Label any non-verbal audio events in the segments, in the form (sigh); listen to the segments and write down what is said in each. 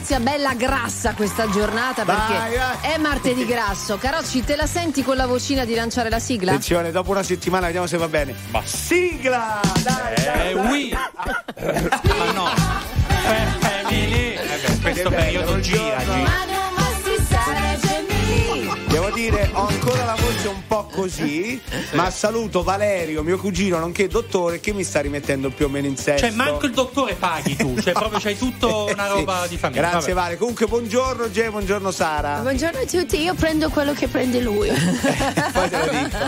inizia bella grassa questa giornata perché Vai, vai. è martedì grasso. Carocci, te la senti con la vocina di lanciare la sigla? Attenzione, dopo una settimana vediamo se va bene. Ma sigla! Dai, dai, Eh, dai. oui. Ma no. Eh, lì, lì. Eh beh, questo bello, periodo gira, gira. Devo dire, ho ancora la voce così, ma saluto Valerio, mio cugino, nonché dottore, che mi sta rimettendo più o meno in sesto. Cioè, manco il dottore paghi tu, cioè proprio c'hai tutto (laughs) una Sì. roba di famiglia. Grazie Vabbè. Vale. Comunque buongiorno Ge, buongiorno Sara. Buongiorno a tutti, io prendo quello che prende lui. (laughs) Poi te lo dico.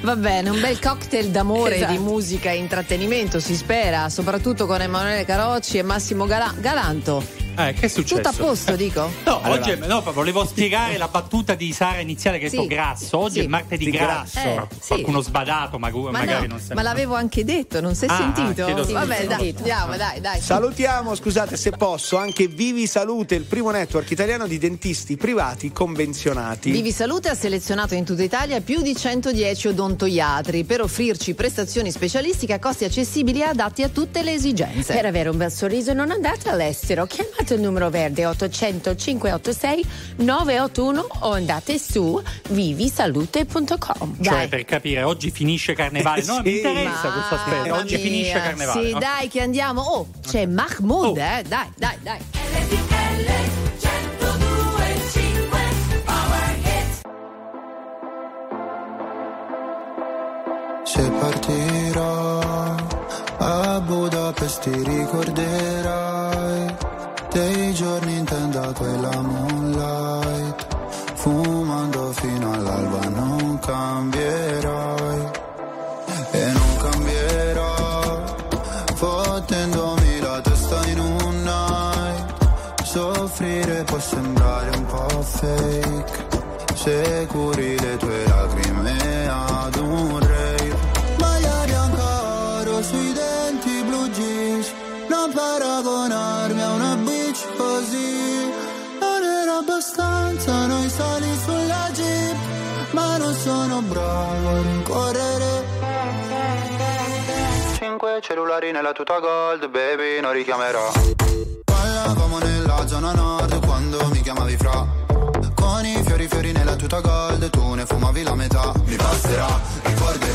(laughs) Va bene, un bel cocktail d'amore, Esatto. di musica e intrattenimento, si spera, soprattutto con Emanuele Carocci e Massimo Gala- Galanto. Eh, che è successo? Tutto a posto, dico? (laughs) No, Allora. oggi è- no, volevo spiegare la battuta di Sara iniziale che ha Sì. detto grasso. Oggi Sì. è martedì Di grasso. grasso. Eh, sì. Qualcuno sbadato, ma- Ma, magari no, non sa. ma l'avevo anche detto, non si è Ah, ah, sentito? chiedo scusa. Vabbè, Sì, dai, sì. andiamo, dai, dai. Salutiamo, scusate se posso, anche Vivi Salute, il primo network italiano di dentisti privati convenzionati. Vivi Salute ha selezionato in tutta Italia più di 110 odontoiatri per offrirci prestazioni specialistiche a costi accessibili e adatti a tutte le esigenze. Per avere un bel sorriso non andate all'estero, chiamate il numero verde 800 586 981 o andate su vivisalute.com. Cioè, Dai. per capire, oggi finisce carnevale. No, Sì. mi interessa questo aspetto. Oggi mia. finisce carnevale. Sì, ok. dai, che andiamo. Oh, c'è Mahmood, Oh. eh. Dai, dai, dai. Se partirò a Budapest ti ricorderai dei giorni in tenda quella moonlight. Fumando fino all'alba non cambierai. E non cambierò fottendomi la testa in un night. Soffrire può sembrare un po' fake. Se curi le tue lacrime a rincorrere Cinque cellulari nella tuta gold, baby, non richiamerò. Parlavamo nella zona nord quando mi chiamavi fra. Con i fiori fiori nella tuta gold, tu ne fumavi la metà. Mi passerà, ricorderò,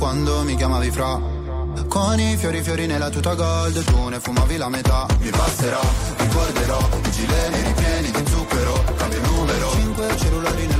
Quando mi chiamavi fra. Con i fiori fiori nella tuta gold Tu ne fumavi la metà. Mi passerà, ricorderò I gileni ripieni di zucchero Cambio il numero. Cinque cellulari nella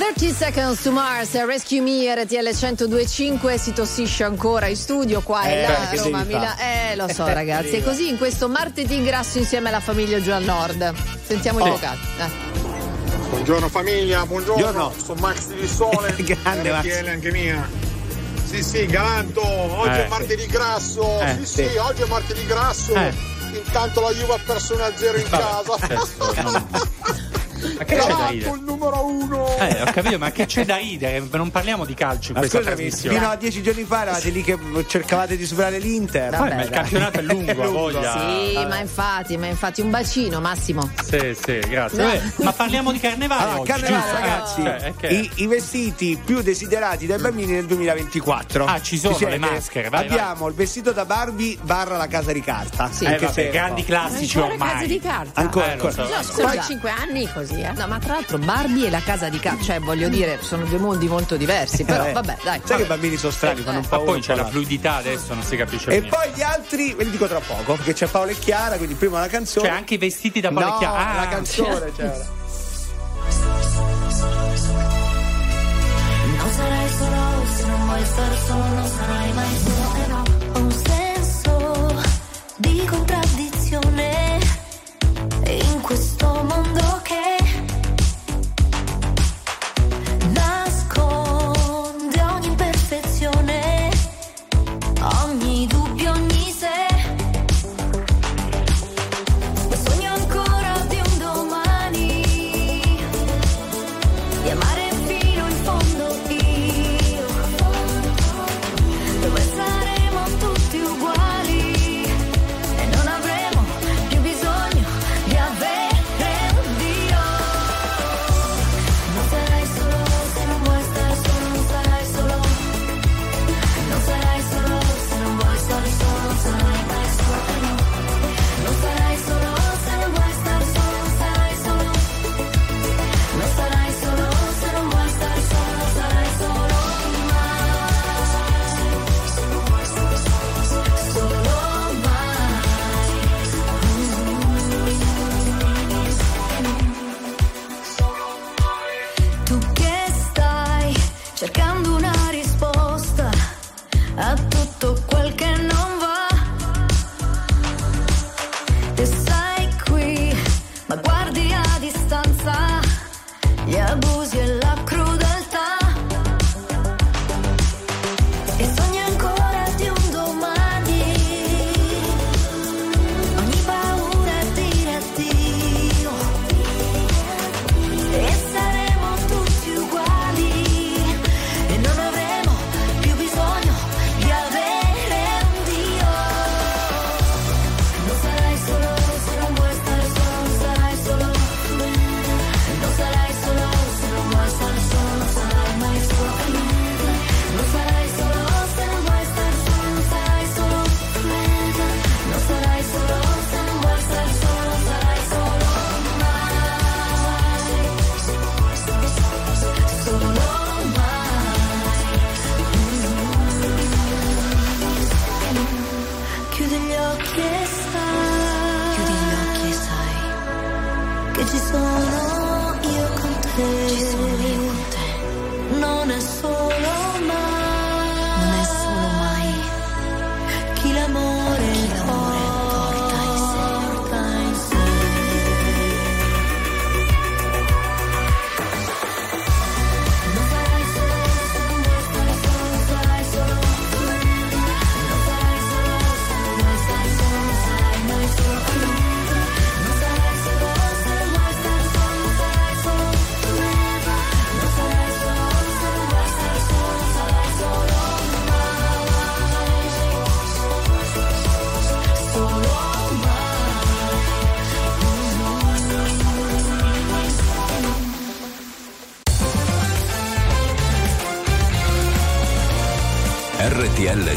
30 Seconds to Mars, Rescue Me, RTL 1025, si tossisce ancora in studio qua e Eh, là, Roma, Milano. Eh, lo so (laughs) ragazzi, e così in questo martedì grasso insieme alla famiglia giù al nord. Sentiamo i Oh. vocali. Eh. Buongiorno famiglia, buongiorno. Buongiorno. Sono Max di Sole. (laughs) Grande Max. RTL anche mia. Sì, sì, Galanto, oggi Eh, è martedì grasso. Eh, sì, sì, sì. oggi è martedì grasso. Eh. Intanto la Juve ha perso 1-0 in casa. (laughs) Ma che c'è da ridere? il numero uno. Eh, ho capito, ma che c'è da ridere? Non parliamo di calcio in Ma questa scusami, trasmissione. fino a dieci giorni fa eravate lì che cercavate di superare l'Inter. Poi, Vabbè, ma il dai. campionato è lungo, (laughs) È ha lungo. voglia. Sì, ma infatti, ma infatti un bacino Massimo. Sì, sì, grazie. No. Vabbè, ma parliamo di carnevale Allora, oggi, carnevale, giusto? ragazzi, Eh, è che- i, i vestiti più desiderati dai bambini nel 2024. Ah, ci sono siete? le maschere, vai, Abbiamo il vestito da Barbie barra la casa di carta. Sì. Eh, Anche vabbè, se- grandi classici Ancora ormai. case di carta. Ancora, Eh, lo ancora. so. No, scusa, Poi- 5 anni così, eh. No, ma tra l'altro Barbie e la casa di casa, cioè voglio dire, sono due mondi molto diversi, però Eh, vabbè, dai. Sai che i bambini sono strani, fanno un po' Ma poi c'è la fluidità adesso, non si capisce E niente. poi gli altri ve li dico tra poco, perché c'è Paolo e Chiara, quindi prima la canzone. Cioè, anche i vestiti da no, parecchia. Ah, la canzone c'era. Non sarai solo se non vuoi stare solo, non sarai mai solo. E no, ho un senso di contraddizione in questo mondo che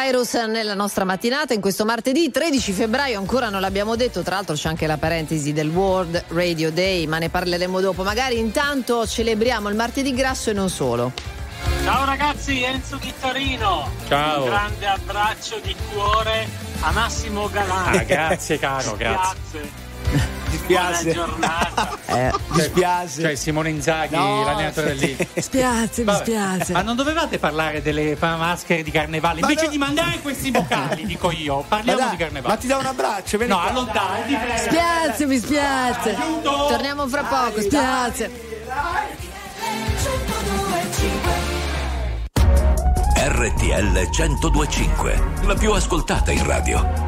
Cyrus nella nostra mattinata in questo martedì 13 febbraio, ancora non l'abbiamo detto, tra l'altro c'è anche la parentesi del World Radio Day, ma ne parleremo dopo, magari intanto celebriamo il martedì grasso e non solo. Ciao ragazzi, Enzo Chittorino. Ciao. Un grande abbraccio di cuore a Massimo Galani. Ah, grazie caro, grazie. grazie dispiace. (laughs) Eh, mi spiace. Cioè Simone Inzaghi, no, l'allenatore sì. lì. Spiace, mi spiace. Ma non dovevate parlare delle maschere di carnevale? Invece no. di mandare questi vocali, dico io, parliamo da, di carnevale. Ma ti do un abbraccio, vieni No, allontanati. Spiace, mi spiace. Aiuto. Torniamo fra poco, spiace. RTL 1025, la più ascoltata in radio.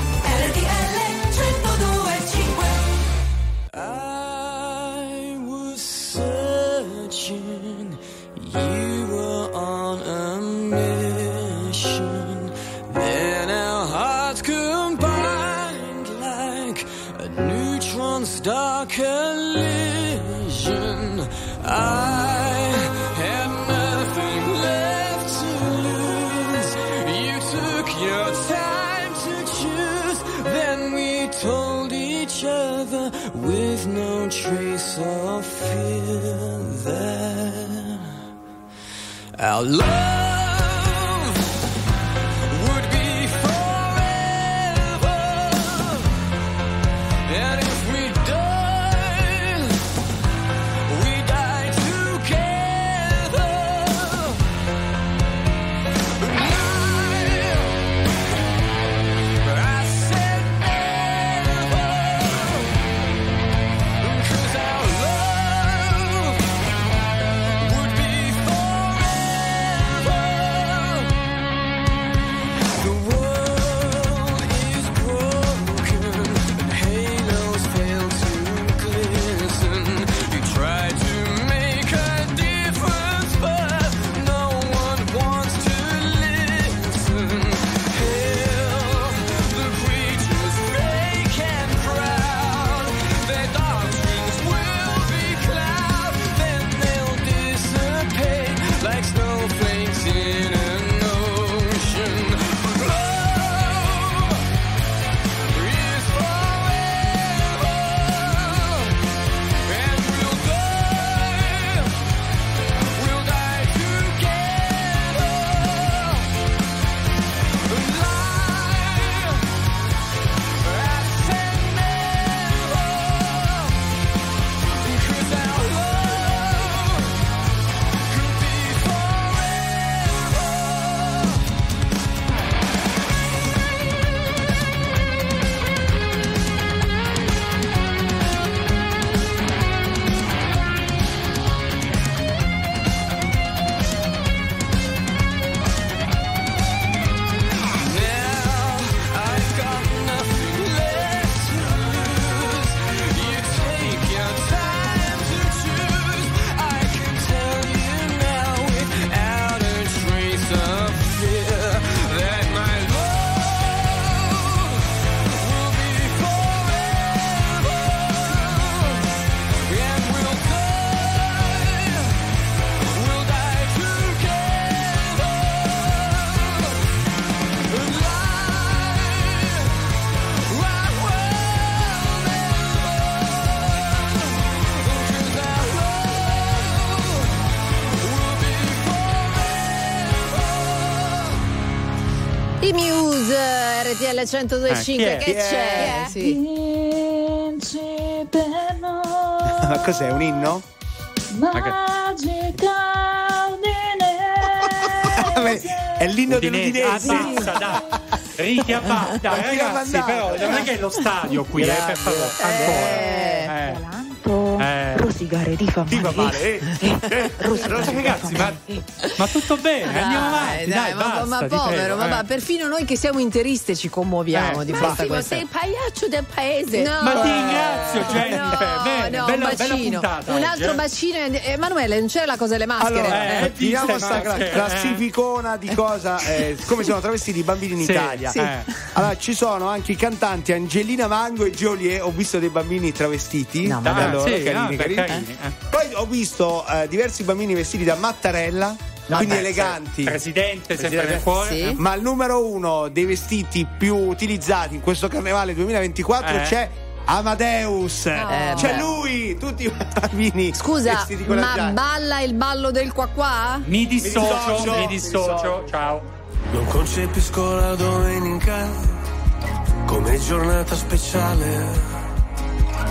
RTL 1025, Eh, che c'è? Sì. Ma cos'è, un inno? (laughs) È l'inno Udinese. Ah, dell'Udinese. basta, dai. Riti a basta, dai, chi l'ha ragazzi, però non è che è lo stadio qui, eh, per favore. Ancora. Eh. Eh. Rosigare di Ti va male, eh? Eh, Ragazzi, ma, ma tutto bene, andiamo avanti, dai, ma, basta, ma ti povero, prego, ma, eh. perfino noi che siamo interiste ci commuoviamo Eh, di Massimo, questa. sei il pagliaccio del paese. No. Ma ti ringrazio, Jennifer. No, Bene, no, bella, un bacino. puntata. un oggi, altro eh. bacino. e- Emanuele, non c'è la cosa delle maschere. Allora, Eh, eh, ti vediamo sei sta maschera, eh. classificona di cosa, eh, come sono travestiti i bambini in Italia. sì. Eh. Allora, ci sono anche i cantanti Angelina Mango e Joliet. Ho visto dei bambini travestiti. No, da ma loro, sì, carini, carini. Eh. Poi ho visto eh, diversi bambini vestiti da Mattarella, quindi Vabbè, eleganti. Presidente, sempre Presidente. nel cuore. Sì. Ma il numero uno dei vestiti più utilizzati in questo carnevale 2024 Eh. c'è Amadeus. Eh, c'è beh. lui, tutti i bambini Scusa, ma giacca. balla il ballo del qua qua? Mi dissocio, dissocio, mi dissocio. ciao. Non concepisco la domenica come giornata speciale.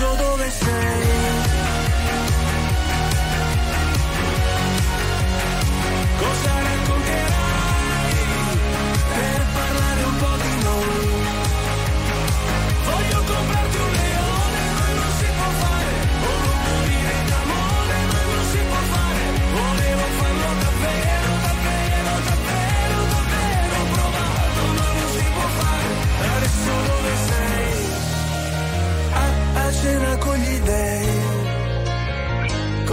Adesso dove sei?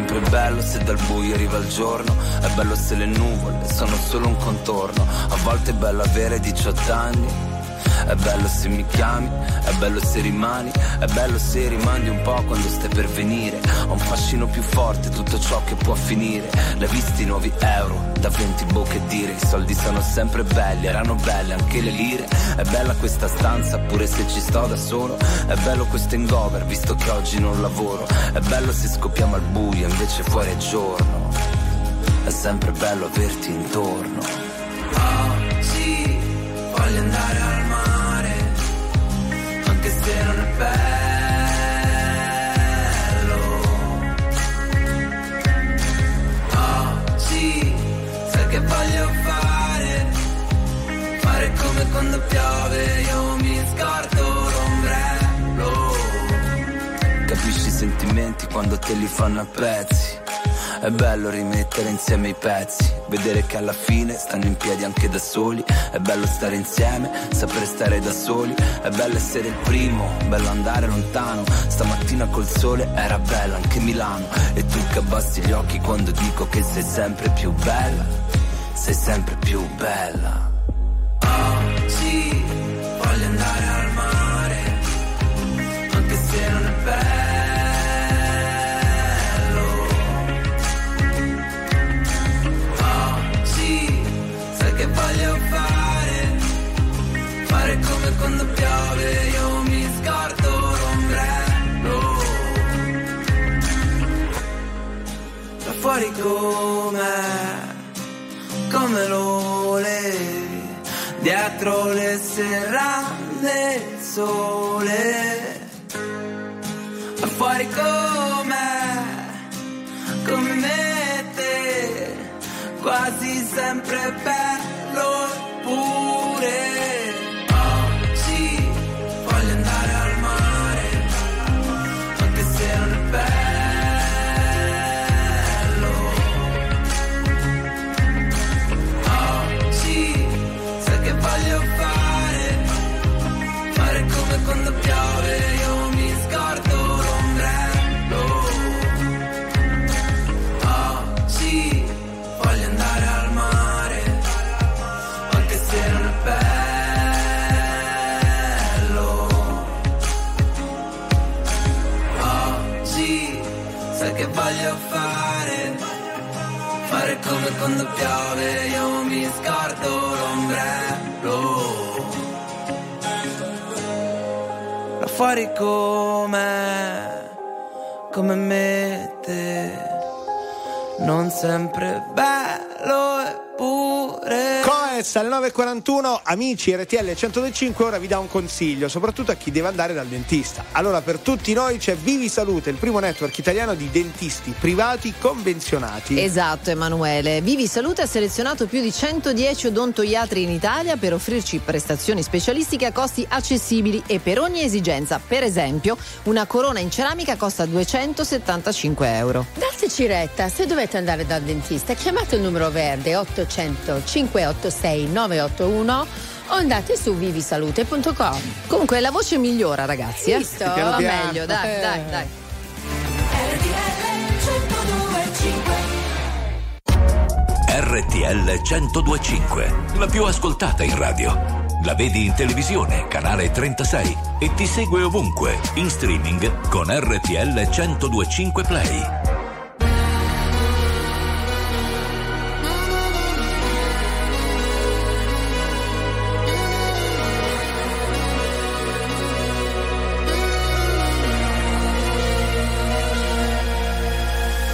Sempre bello se dal buio arriva il giorno, è bello se le nuvole sono solo un contorno, a volte è bello avere 18 anni. È bello se mi chiami, è bello se rimani, è bello se rimandi un po' quando stai per venire. Ho un fascino più forte, tutto ciò che può finire. L'hai visti nuovi euro, da 20 bocche dire, i soldi sono sempre belli, erano belle anche le lire. È bella questa stanza, pure se ci sto da solo. È bello questo hangover, visto che oggi non lavoro. È bello se scoppiamo al buio, invece fuori è giorno. È sempre bello averti intorno. Se non è bello. Oggi sai che voglio fare? Fare come quando piove, io mi scordo l'ombrello. Capisci i sentimenti quando te li fanno a pezzi. È bello rimettere insieme i pezzi, vedere che alla fine stanno in piedi anche da soli. È bello stare insieme, sapere stare da soli. È bello essere il primo, bello andare lontano. Stamattina col sole era bella anche Milano. E tu che abbassi gli occhi quando dico che sei sempre più bella. Sei sempre più bella. Quando piove, io mi scordo l'ombrello. Da fuori come lo volevi, dietro le serrande il sole. Da fuori com'è, come me te, quasi sempre bello pure. Quando piove, io mi scordo l'ombrello. Là fuori come, come me te, non sempre bello Coes alle 9.41, amici RTL 105, ora vi dà un consiglio, soprattutto a chi deve andare dal dentista. Allora, per tutti noi c'è Vivi Salute, il primo network italiano di dentisti privati convenzionati. Esatto Emanuele, Vivi Salute ha selezionato più di 110 odontoiatri in Italia per offrirci prestazioni specialistiche a costi accessibili e per ogni esigenza. Per esempio, una corona in ceramica costa 275 euro. Dateci retta, se dovete andare dal dentista, chiamate il numero verde 800 586 981 o andate su vivisalute.com. Comunque la voce migliora ragazzi, eh? Visto? Va Piano. meglio, dai, Eh. dai, dai. RTL 1025, la più ascoltata in radio. La vedi in televisione, canale 36 e ti segue ovunque, in streaming con RTL 1025 Play.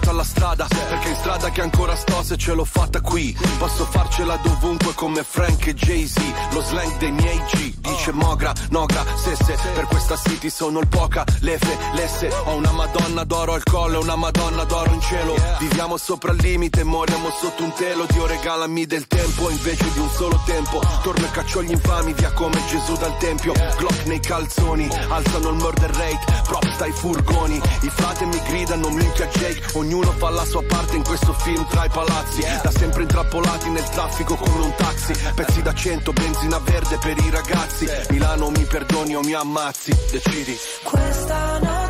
Legata alla strada, perché in strada che ancora sto se ce l'ho fatta qui. Posso farcela dovunque come Frank e Jay-Z, lo slang dei miei G, dice Mogra, Nogra, Sesse, per questa city sono il poca, lefe, lesse, ho una madonna d'oro al collo e una madonna d'oro in cielo. Viviamo sopra il limite, moriamo sotto un telo, Dio regalami del tempo invece di un solo tempo. Torno e caccio gli infami via come Gesù dal tempio, Glock nei calzoni, alzano il murder rate, props dai furgoni, i frate mi gridano minchia Jake, ognuno fa la sua parte in questo film tra i palazzi, da sempre intrappolati nel traffico come un taxi, pezzi da cento, benzina verde per i ragazzi, Milano mi perdoni o mi ammazzi, decidi. Questa notte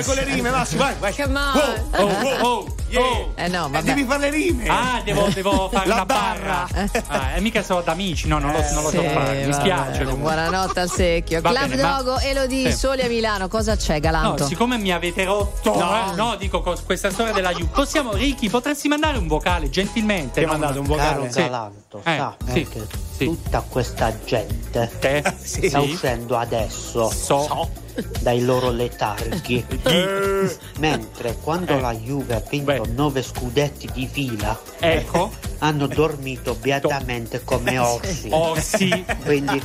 vai con le rime, Massimo, vai, vai. Come on. Oh, oh, oh, yeah. Eh no, Eh, vabbè. devi fare le rime. Ah, devo, devo (laughs) fare La una barra. Ah, e mica sono d'amici, no, non lo, non lo so Sì, fare. Mi vabbè, spiace. comunque. Buonanotte al secchio. Va Club bene, ma- Dogo, Elodie, Sì. Soli a Milano, cosa c'è, No, Galanto? siccome mi avete rotto, No. eh, no, dico con questa storia della Juve. Possiamo, Ricky, potresti mandare un vocale gentilmente? Ti ho mandato un Caro vocale. Sì. Galanto, Eh, sa sì, che sì. tutta questa gente Eh, Sì. sta sì. uscendo adesso So. Dai loro letarghi. Mentre quando la Juve ha vinto Beh. nove scudetti di fila, Ecco. (laughs) hanno dormito beatamente come orsi. Oh sì. Quindi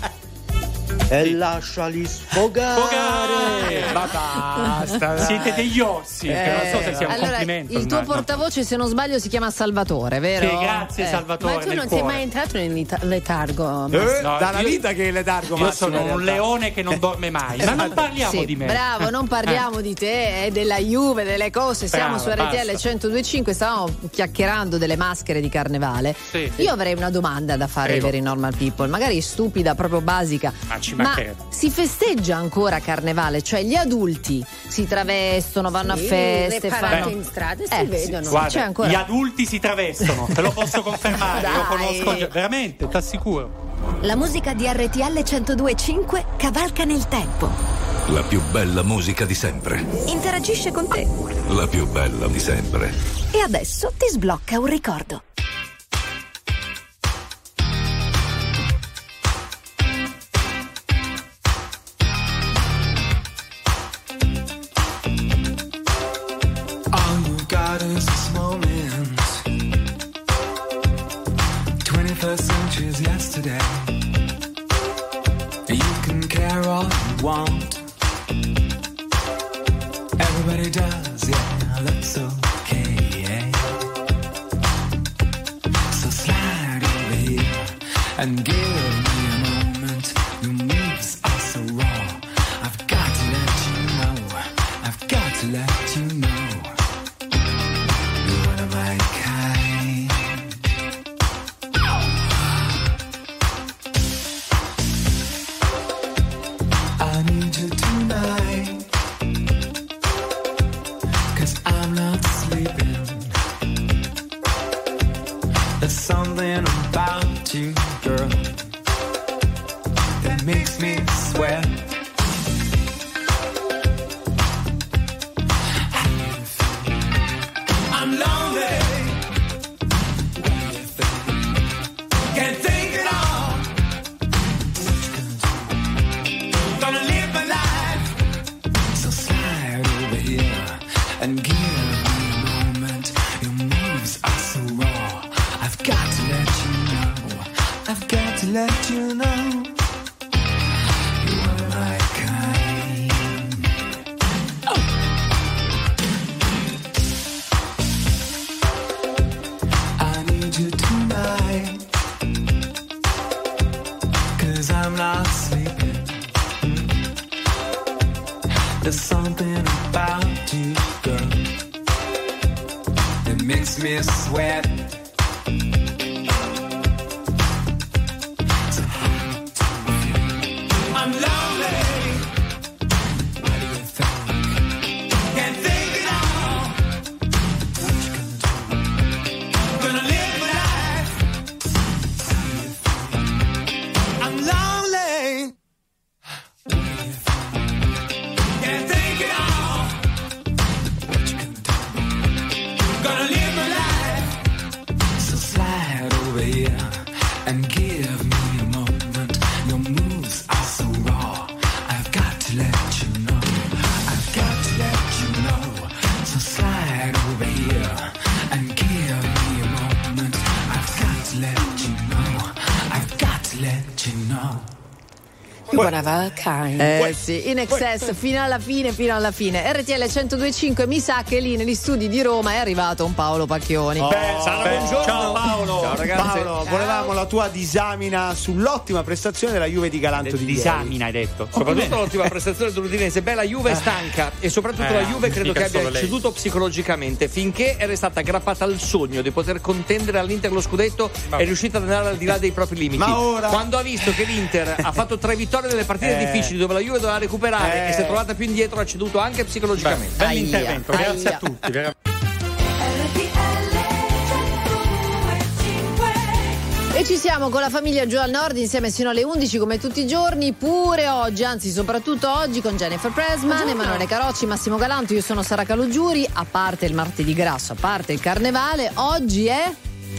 e lasciali sfogare. Ma basta. Siete degli ossi, che non so se sia un allora, complimento. il tuo immagino. portavoce, se non sbaglio, si chiama Salvatore, vero? Sì, grazie, Eh. Salvatore. Ma tu nel non sei cuore. mai entrato in leta- letargo? Eh? No, dalla io- vita che le targo Io Massimo, sono un leone che non dorme mai. Ma non (laughs) parliamo Sì, di me. Bravo, non parliamo di te, eh, della Juve, delle cose. Siamo Brava, su RTL basta. 1025, stavamo chiacchierando delle maschere di carnevale. Sì. Io avrei una domanda da fare ai Prego. veri normal people, magari stupida, proprio basica. Ma ci Ma mancherebbe. si festeggia ancora carnevale? Cioè gli adulti si travestono, vanno Sì, a feste, fanno... in strada si Eh, vedono. Guarda, c'è ancora. gli adulti si travestono, te lo posso confermare, lo (laughs) conosco già. Veramente, ti assicuro. La musica di RTL 1025 cavalca nel tempo. La più bella musica di sempre. Interagisce con te. La più bella di sempre. E adesso ti sblocca un ricordo. And give of a kind. Eh sì, in excess fino alla fine, fino alla fine. RTL 1025 mi sa che lì negli studi di Roma è arrivato un Paolo Pacchioni. Beh, Sara, buongiorno. Ciao Paolo. Ciao ragazzi. Paolo, volevamo la tua disamina sull'ottima prestazione della Juve di Galanto di ieri. Disamina hai detto. Soprattutto l'ottima (laughs) prestazione dell'Udinese. Beh, la Juve è stanca e soprattutto Eh, la Juve credo che abbia ceduto psicologicamente finché era stata aggrappata al sogno di poter contendere all'Inter lo scudetto è riuscita ad andare al di là dei propri limiti. Ma ora- Quando ha visto che l'Inter ha fatto tre vittorie nelle partite Eh. difficili dove la Juve doveva recuperare Eh. e si è trovata più indietro ha ceduto anche psicologicamente. Bell'intervento, grazie a tutti. veramente. Siamo con la famiglia giù al nord insieme sino alle 11 come tutti i giorni, pure oggi, anzi soprattutto oggi con Jennifer Pressman, Emanuele Carocci, Massimo Galanto, io sono Sara Caloggiuri, a parte il martedì grasso, a parte il carnevale, oggi è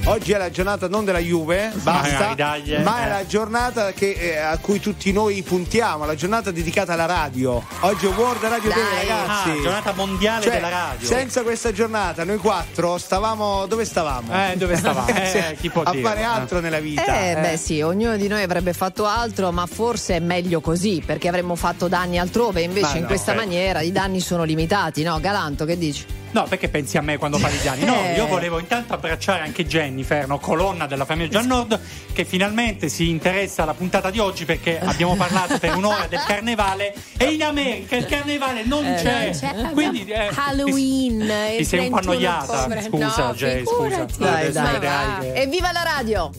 Oggi è la giornata non della Juve, basta, Magari, dai, eh. ma è Eh. la giornata che, eh, a cui tutti noi puntiamo, la giornata dedicata alla radio. Oggi è World Radio Day, Dai. ragazzi. Ah, giornata mondiale Cioè, della radio. Senza questa giornata, noi quattro stavamo. Dove stavamo? Eh, dove stavamo? (laughs) Eh, chi può a dire? fare altro nella vita. Eh, beh sì, ognuno di noi avrebbe fatto altro, ma forse è meglio così, perché avremmo fatto danni altrove, invece Ma in no, questa beh. maniera i danni sono limitati, no? Galanto, che dici? No, perché pensi a me quando parli di (laughs) anni? No, Eh. io volevo intanto abbracciare anche Jennifer, no, colonna della famiglia Gian Nord, che finalmente si interessa alla puntata di oggi perché abbiamo parlato per un'ora del carnevale e in America il carnevale non Eh, c'è. non c'è. Quindi eh, Halloween, ti, ti il sei un po' 21 annoiata. ottobre. Scusa, No, Jay, scusa. Dai, dai. che- Evviva la radio!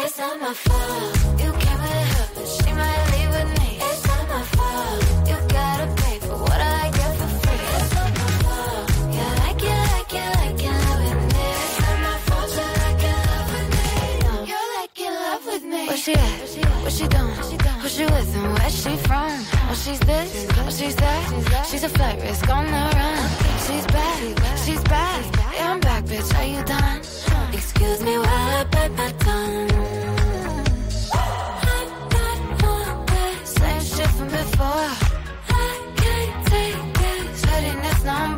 It's not my fault. You came she at? What she doing? Who she with and where she from? Oh, she's this, oh, she's that. She's a flight risk on the run. She's back, she's back. Yeah, I'm back, bitch. Are you done? Excuse me while I bite my tongue. I got more that same shit from before. I can't take this pettiness no more.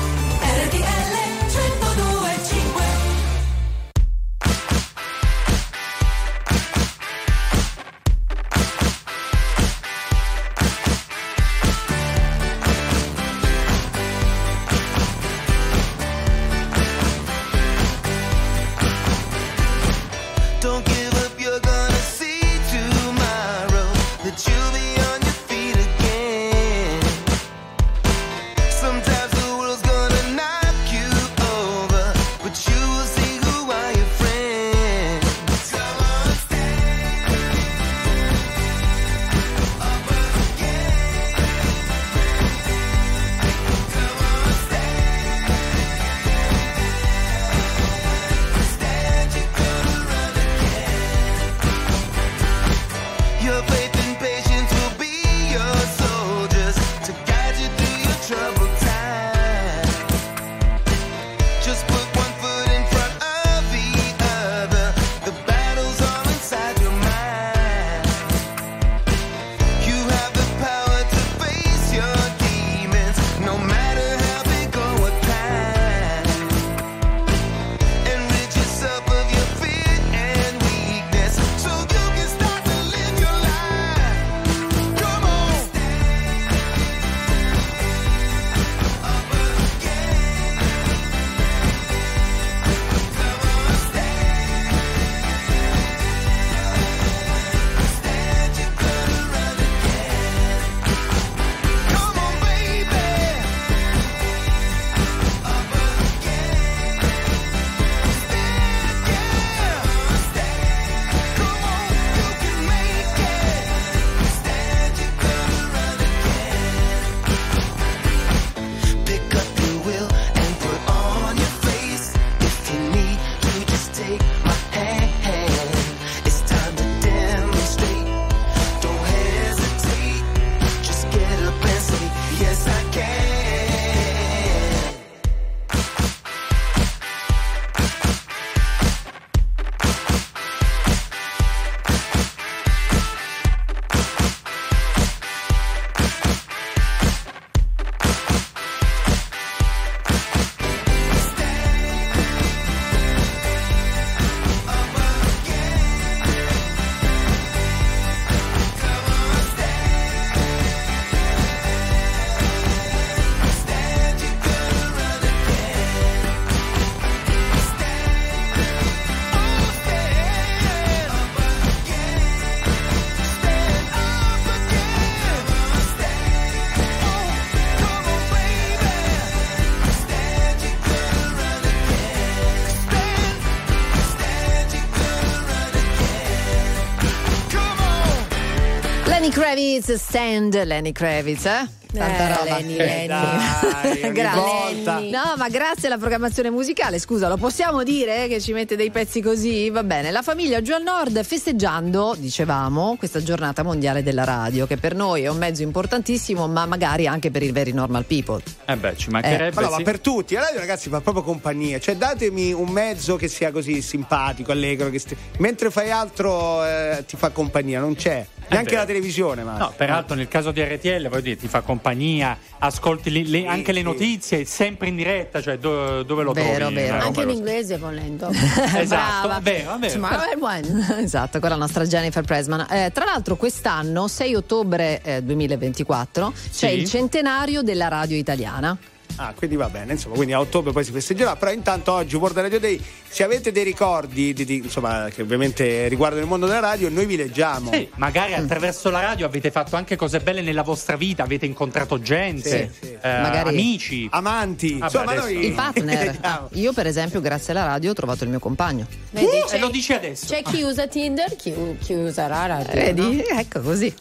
Kravitz, stand Lenny Kravitz, eh? Tanta Eh, roba. Lenny, Lenny. Dai, (laughs) ogni Grazie. Volta. No, ma grazie alla programmazione musicale, scusa, lo possiamo dire che ci mette dei pezzi così? Va bene. La famiglia giù al nord festeggiando, dicevamo, questa giornata mondiale della radio, che per noi è un mezzo importantissimo, ma magari anche per i veri normal people. Eh beh, ci mancherebbe. Ma no, ma sì. per tutti, la radio ragazzi fa proprio compagnia, cioè datemi un mezzo che sia così simpatico, allegro, che sti- mentre fai altro eh, ti fa compagnia, non c'è. Neanche vero. la televisione, ma. No, peraltro nel caso di RTL, voglio dire, ti fa compagnia, ascolti le- le- anche le notizie sempre in diretta, cioè do- dove lo Vero, trovi? vero. Anche in inglese volendo. (laughs) Esatto, Brava. vero, vero. Tomorrow one. (laughs) esatto, con la nostra Jennifer Presman. Eh, tra l'altro, quest'anno, 6 ottobre eh, 2024, c'è Sì. il centenario della radio italiana. Ah, quindi va bene, insomma, quindi a ottobre poi si festeggerà, però intanto oggi World Radio Day, se avete dei ricordi, di- di- insomma, che ovviamente riguardano il mondo della radio, noi vi leggiamo. Sì, magari attraverso la radio avete fatto anche cose belle nella vostra vita, avete incontrato gente, Sì, sì. eh, amici, amanti, insomma, adesso- noi I partner. (laughs) Io, per esempio, grazie alla radio ho trovato il mio compagno. Vedi, e c'è, lo dici adesso. c'è chi usa Tinder, chi, chi usa la radio. Vedi? no? Ecco così.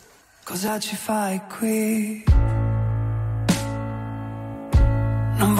Cosa ci fai qui?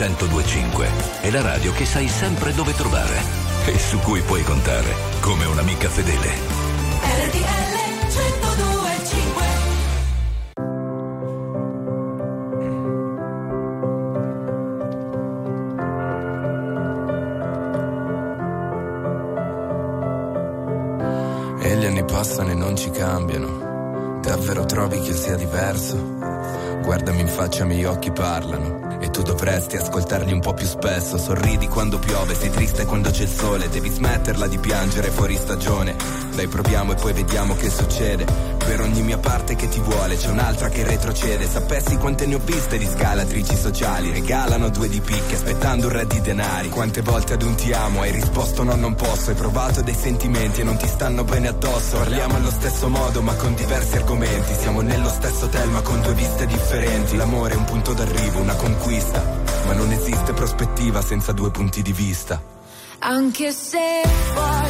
1025 è la radio che sai sempre dove trovare e su cui puoi contare come un'amica fedele. RTL 1025 E gli anni passano e non ci cambiano. Davvero trovi che sia diverso? Guardami in faccia, i miei occhi parlano. Tu dovresti ascoltarli un po' più spesso. Sorridi quando piove, sei triste quando c'è il sole. Devi smetterla di piangere fuori stagione. Dai, proviamo e poi vediamo che succede. Per ogni mia parte che ti vuole, c'è un'altra che retrocede. Sapessi quante ne ho viste di scalatrici sociali. Regalano due di picche aspettando un re di denari. Quante volte ad un ti amo hai risposto no, non posso. Hai provato dei sentimenti e non ti stanno bene addosso. Parliamo allo stesso modo, ma con diversi argomenti. Siamo nello stesso hotel, ma con due viste differenti. L'amore è un punto d'arrivo, una conquista. Ma non esiste prospettiva senza due punti di vista. Anche se fuori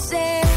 se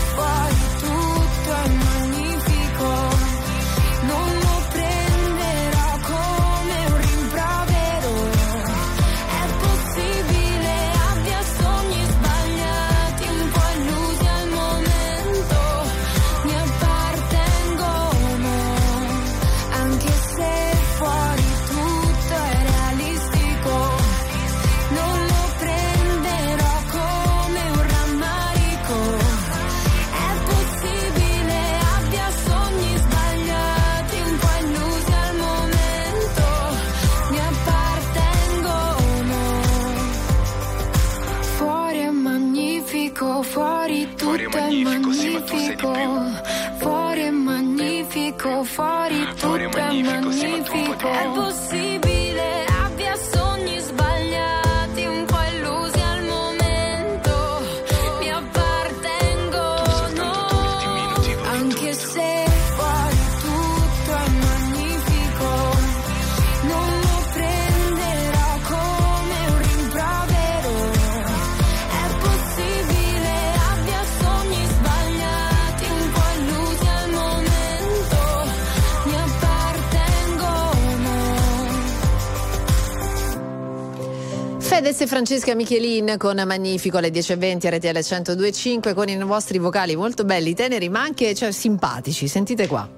Francesca Michelin con Magnifico alle 10.20 RTL 102.5 con i vostri vocali molto belli, teneri ma anche cioè, simpatici. Sentite qua.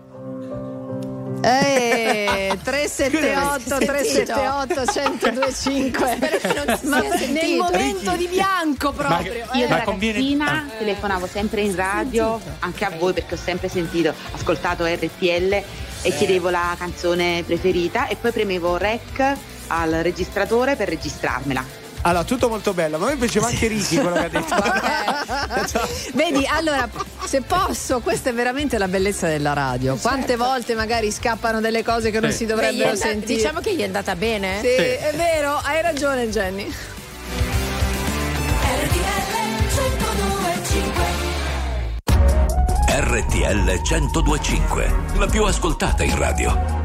Eh, 378 378 1025 ma nel sentito. momento di bianco proprio Io eh. da ragazzina telefonavo sempre in radio, anche a voi perché ho sempre sentito, ascoltato RTL e chiedevo la canzone preferita e poi premevo rec al registratore per registrarmela. Allora, tutto molto bello, ma a me piaceva anche Ricky quello che ha detto. (laughs) Vedi, allora, se posso, questa è veramente la bellezza della radio. Quante volte magari scappano delle cose che non Sì. si gli è dovrebbero andata- sentire. diciamo che gli è andata bene. Sì, è vero, hai ragione Jenny. RTL 1025, la più ascoltata in radio.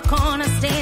Corner, standing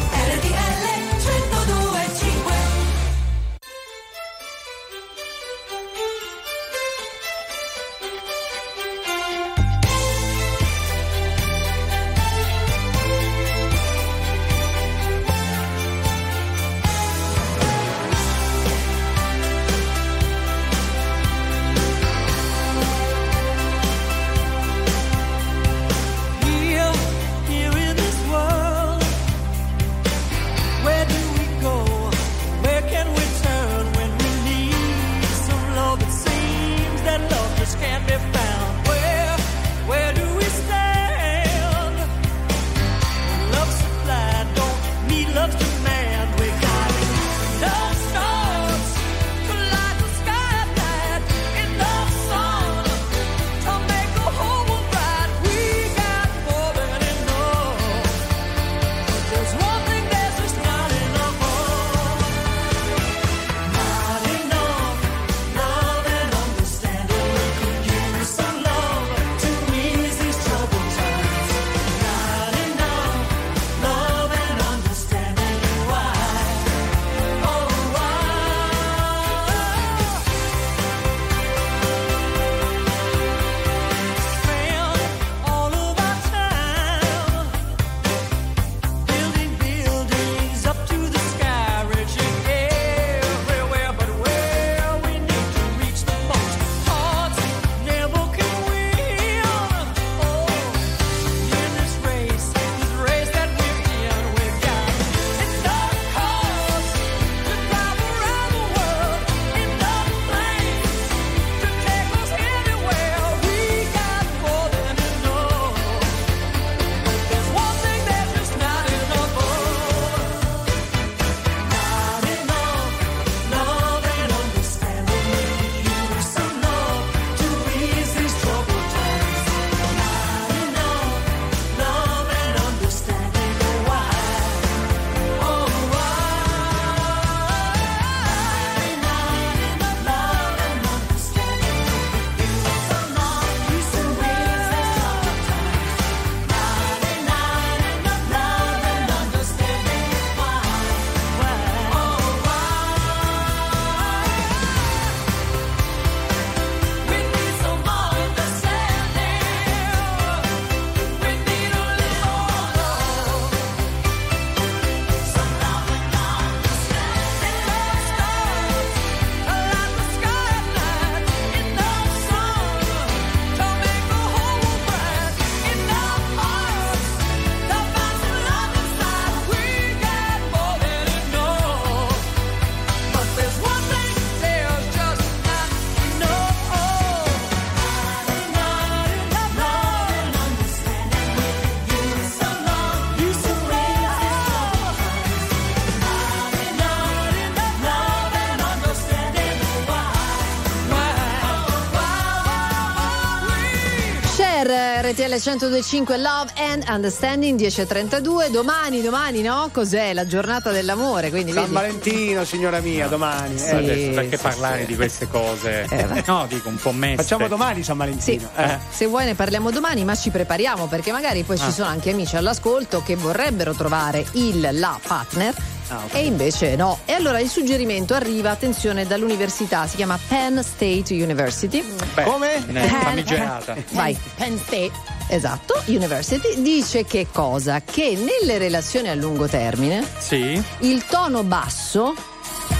1025 Love and Understanding 10.32 domani, domani no? Cos'è? La giornata dell'amore quindi San vedi? Valentino, signora mia, domani. Sì, eh. Adesso perché sì, parlare sì. di queste cose? Eh, (laughs) no, dico un po' messe. Facciamo domani San Valentino. Sì, eh. se vuoi ne parliamo domani, ma ci prepariamo perché magari poi Ah. ci sono anche amici all'ascolto che vorrebbero trovare il la partner. Ah. E invece no. E allora il suggerimento arriva, attenzione, dall'università, si chiama Penn State University. Beh, Come? ne- famigerata. Vai. Penn State. Esatto, University dice che cosa? Che nelle relazioni a lungo termine Sì. il tono basso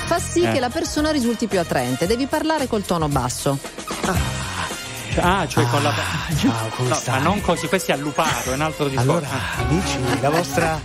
fa sì Eh. che la persona risulti più attraente. Devi parlare col tono basso. Ah, cioè con la. Ciao, come No, stai? ma non così, questo è allupato, è un altro discorso. Allora, amici, la vostra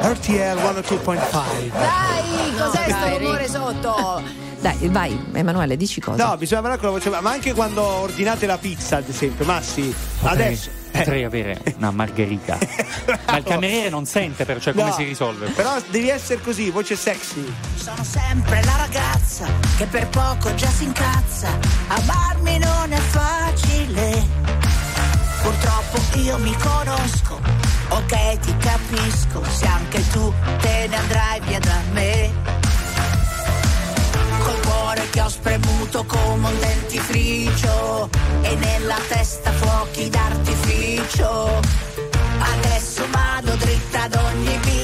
RTL 102.5. Dai, cos'è No, sto rumore sotto? Dai, vai, Emanuele, dici cosa? No, bisogna parlare con la voce, ma anche quando ordinate la pizza, ad esempio. Ma sì, Potrei- adesso. eh. Potrei avere una margherita. (laughs) ma il cameriere non sente, però, cioè come No, si risolve? Però devi essere così, voce sexy. Sono sempre la ragazza che per poco già si incazza. Amarmi non è facile. Purtroppo io mi conosco. Ok, ti capisco. Se anche tu te ne andrai via da me. Cuore che ho spremuto come un dentifricio. E nella testa fuochi d'artificio. Adesso vado dritta ad ogni bivio.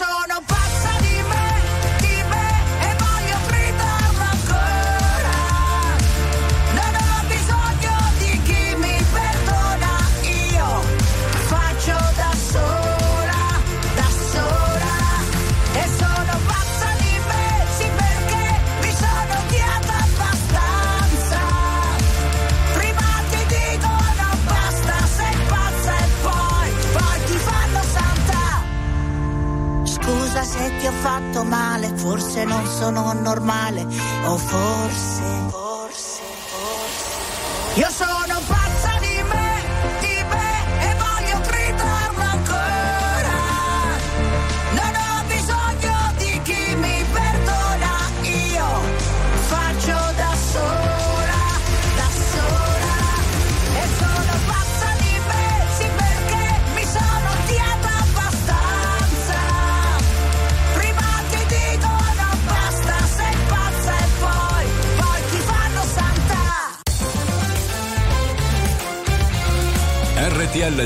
sono pazza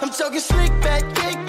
I'm talking slick back, kick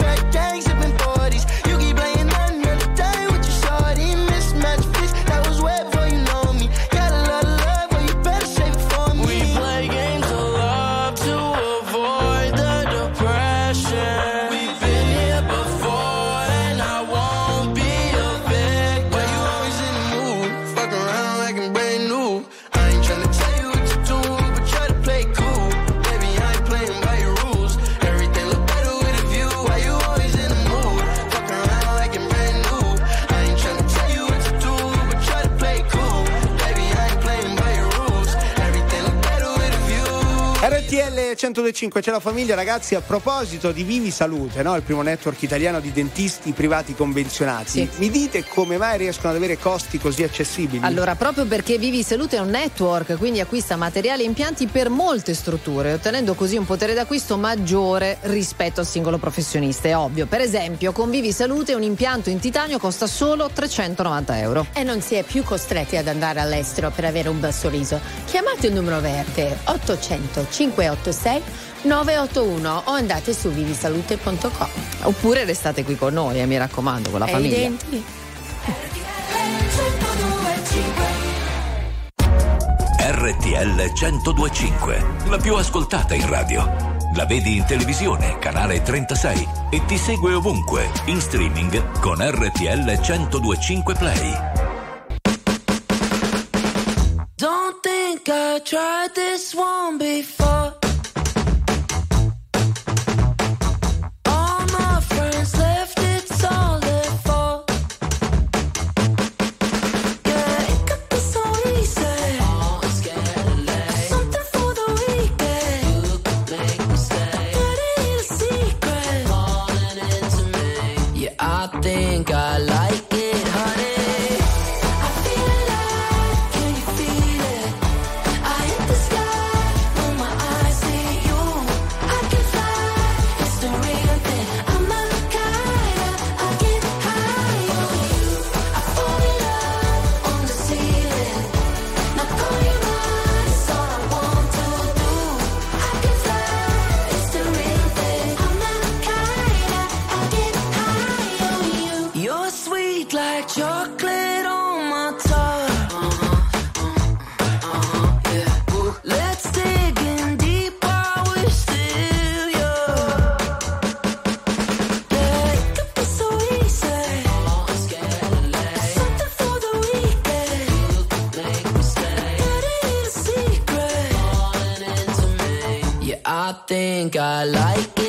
1025 c'è la famiglia, ragazzi. A proposito di Vivi Salute, no? il primo network italiano di dentisti privati convenzionati, sì. mi dite come mai riescono ad avere costi così accessibili? Allora, proprio perché Vivi Salute è un network, quindi acquista materiali e impianti per molte strutture, ottenendo così un potere d'acquisto maggiore rispetto al singolo professionista. È ovvio. Per esempio, con Vivi Salute un impianto in titanio costa solo 390 euro. E non si è più costretti ad andare all'estero per avere un bel sorriso. Chiamate il numero verde 800 587 6 981 o andate su vivisalute.com. Oppure restate qui con noi, eh, mi raccomando, con la e famiglia. Identi. RTL 1025, la più ascoltata in radio. La vedi in televisione, canale 36 e ti segue ovunque, in streaming con RTL 1025 Play. Don't think I tried this one before. I think I like it.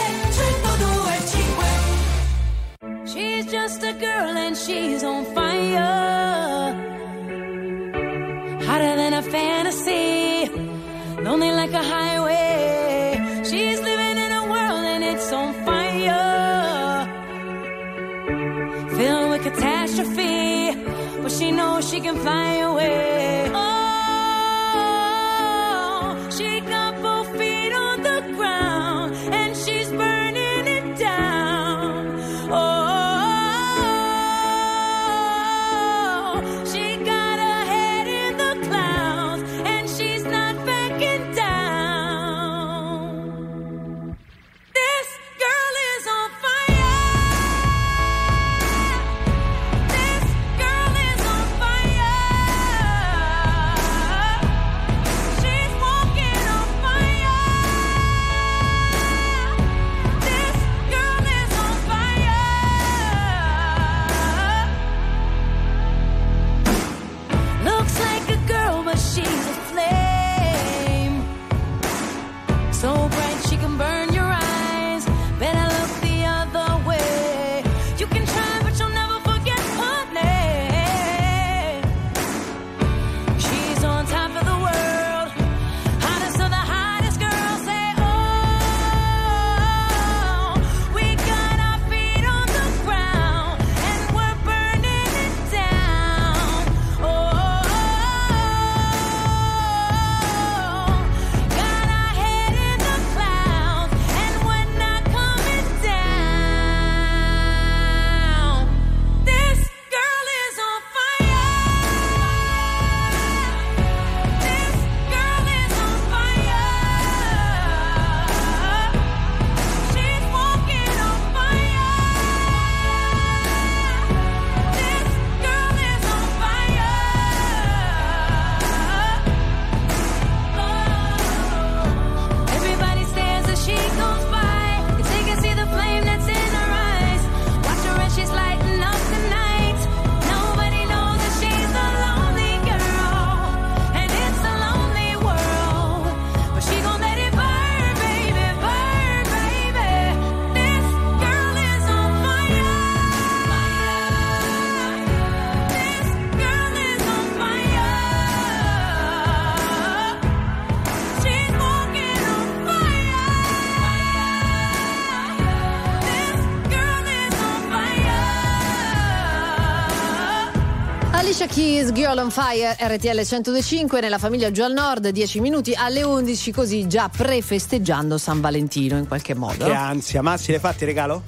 Keys, Girl on Fire, RTL 105 nella famiglia giù al nord, 10 minuti alle 11, così già prefesteggiando San Valentino in qualche modo. Che ansia, Massi, le fatti regalo?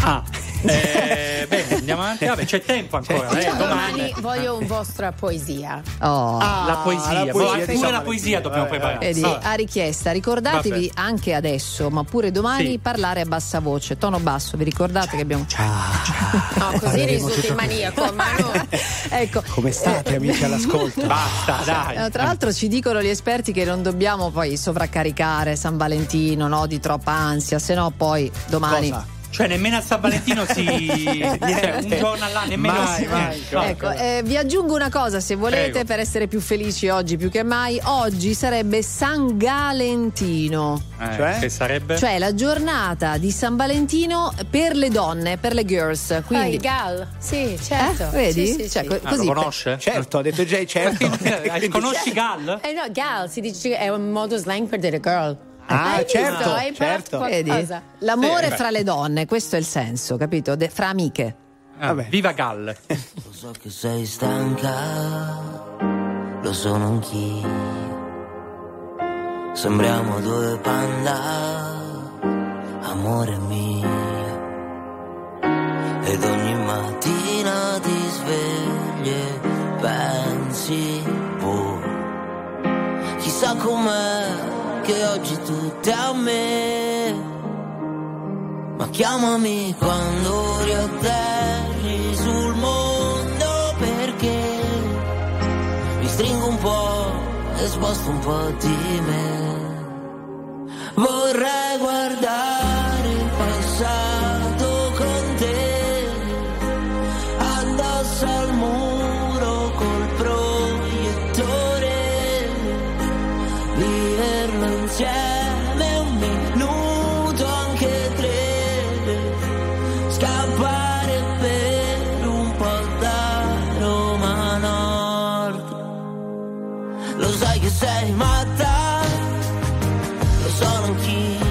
Ah, (laughs) eh, andiamo avanti. Vabbè, c'è tempo ancora. eh, Domani voglio un vostra poesia. Oh. la poesia, la poesia anche di pure San la poesia dobbiamo preparare. Vedi, Vabbè. a richiesta, ricordatevi anche adesso, ma pure domani, Sì. parlare a bassa voce, tono basso. Vi ricordate che abbiamo. (laughs) No, così risulti il maniaco, ma no. (laughs) ecco. Come state, amici all'ascolto? Basta, dai. Eh, Tra l'altro ci dicono gli esperti che non dobbiamo poi sovraccaricare San Valentino, no? Di troppa ansia, se no poi domani. Cosa? Cioè, nemmeno a San Valentino si. (laughs) cioè, un giorno all'anno, nemmeno Mai, si- mai. No, Ecco, eh, vi aggiungo una cosa se volete Prego. per essere più felici oggi più che mai. Oggi sarebbe San Galentino, eh, Cioè? Che sarebbe? cioè la giornata di San Valentino per le donne, per le girls. Ah, il Quindi, gal. Sì, certo. Eh, vedi? Sì, sì, Cioè, sì. co- Ah, così lo per- conosce? Certo, ha detto già certo. (laughs) Eh, Conosci Gal? Eh no, gal, si dice è un modo slang per dire girl. Ah, Hai visto? certo, Hai imparato certo. Vedi? L'amore Sì, fra le donne, questo è il senso, capito? De- fra amiche. Ah, viva Gal. Lo so che sei stanca, lo sono anch'io. Sembriamo due panda, amore mio. Ed ogni mattina ti svegli e pensi, boh, chissà com'è che oggi è a me. Ma chiamami quando riatterri sul mondo perché mi stringo un po' e sposto un po' di me. Vorrei guardare sei matta, lo sono anch'io.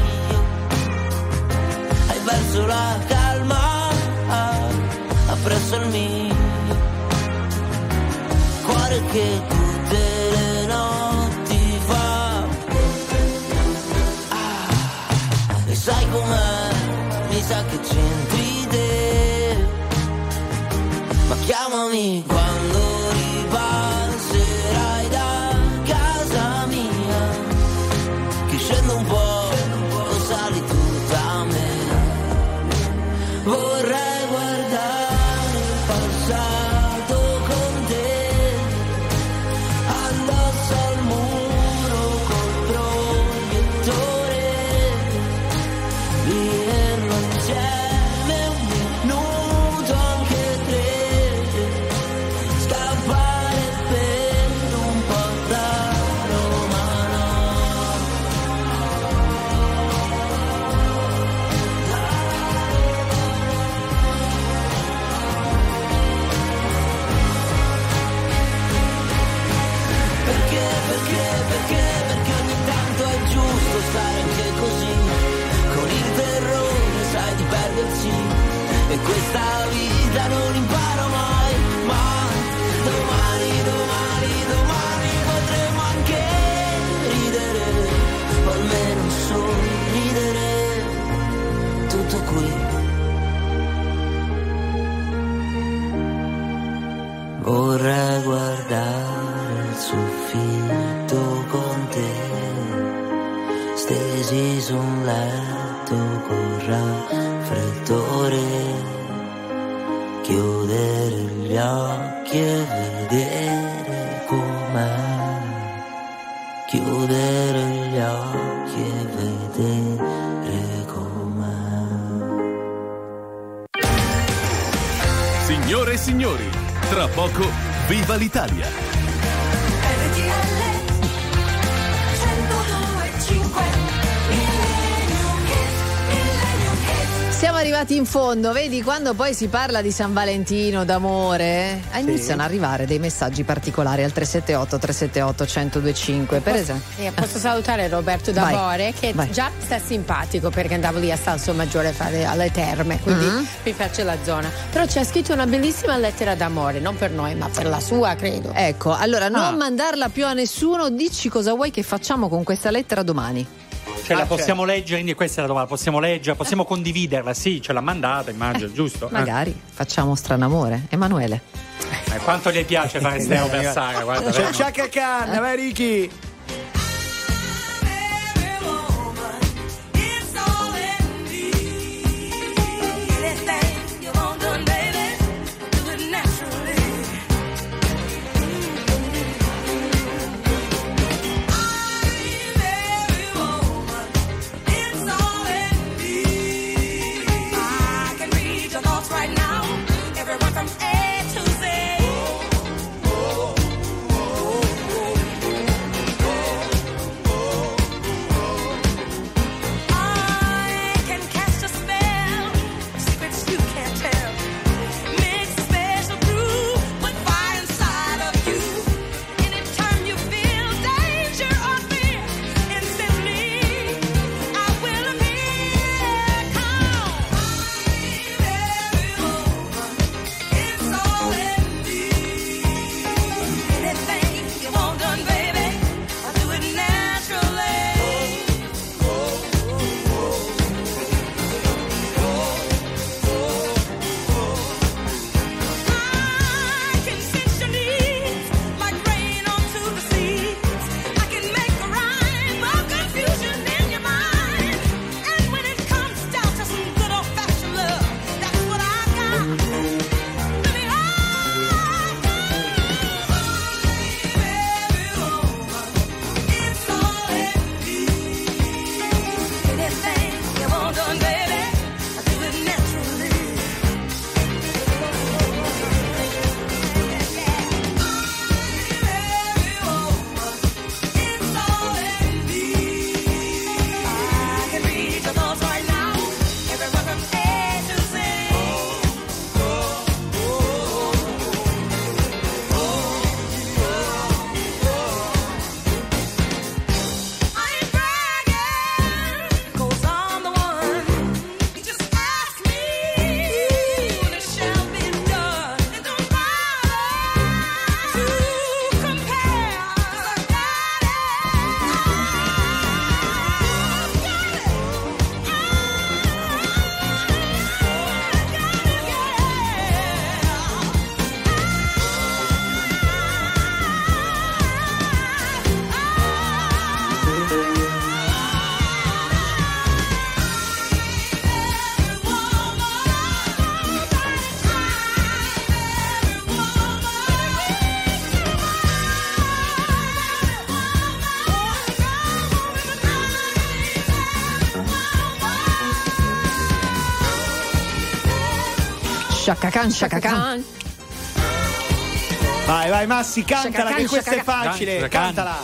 Hai perso la calma, appresso il mio. che tutte le notti fa. Ah, e sai com'è? Mi sa che c'entri te. Ma chiamami quando Tutto qui. Vorrei guardare il soffitto con te, stesi su un letto con raffreddore, chiudere gli occhi e vedere signori, tra poco viva l'Italia! Siamo arrivati in fondo, vedi quando poi si parla di San Valentino, d'amore, eh, iniziano ad arrivare dei messaggi particolari al 378 378 1025 per esempio. Eh, posso salutare Roberto Vai, Davore che vai. già sta simpatico perché andavo lì a Salso Maggiore a fare alle terme, quindi Mhm. mi piace la zona. Però c'è scritto una bellissima lettera d'amore, non per noi, ma per la sua, credo. Ecco, allora non Ah. mandarla più a nessuno, dici cosa vuoi che facciamo con questa lettera domani. Cioè Ah, la possiamo leggere, quindi questa è la domanda, possiamo leggerla, possiamo condividerla, sì, ce l'ha mandata, immagino, giusto? Eh. Magari facciamo stranamore. Emanuele. Eh, quanto gli piace fare Steo (laughs) per Sara, guarda. C'è veramente. Chaka Khan, vai Ricky. Sciaccacan, sciaccacan. Vai, vai, Massi, cantala, che questa è facile. Cantala.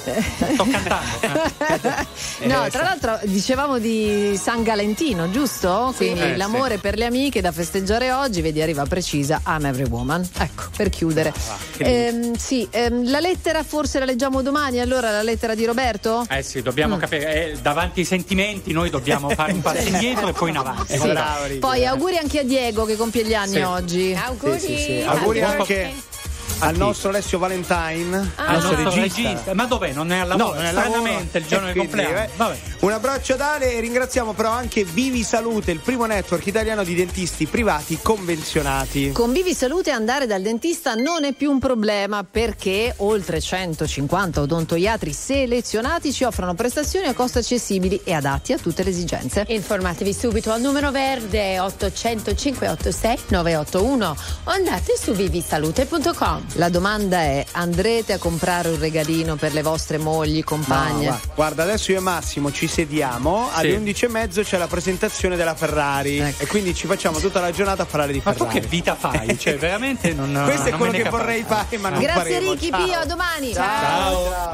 Sto cantando. (laughs) No, tra l'altro dicevamo di San Galentino, giusto? Quindi Eh, l'amore per le amiche da festeggiare oggi, vedi arriva precisa I'm Every Woman. Ecco, per chiudere. Ehm, sì, ehm, la lettera forse la leggiamo domani, allora la lettera di Roberto? Eh sì, dobbiamo Mm. capire, eh, davanti ai sentimenti noi dobbiamo fare un passo (laughs) indietro e poi in avanti. Sì. Poi auguri anche a Diego che compie gli anni Sì. oggi. Auguri. Sì, sì, sì. Auguri anche al nostro Alessio Valentine, Al nostro regista. regista. Ma dov'è? Non è al lavoro? No, non è al lavoro. Stranamente il giorno E del quindi, compleanno. eh, Vabbè. Un abbraccio a Dale e ringraziamo però anche Vivi Salute, il primo network italiano di dentisti privati convenzionati. Con Vivi Salute andare dal dentista non è più un problema perché oltre 150 odontoiatri selezionati ci offrono prestazioni a costi accessibili e adatti a tutte le esigenze. Informatevi subito al numero verde 800 586 981 o andate su vivisalute.com. La domanda è: andrete a comprare un regalino per le vostre mogli, compagne? No, guarda, adesso io e Massimo ci sediamo, Sì. alle 11.30 c'è la presentazione della Ferrari e quindi ci facciamo tutta la giornata a parlare di Ma tu Ferrari. che vita fai? (laughs) Cioè, veramente non. Questo è non quello me ne che capisco. vorrei fare, ma non Grazie faremo. Ricky Ciao. Pio, a domani. Ciao.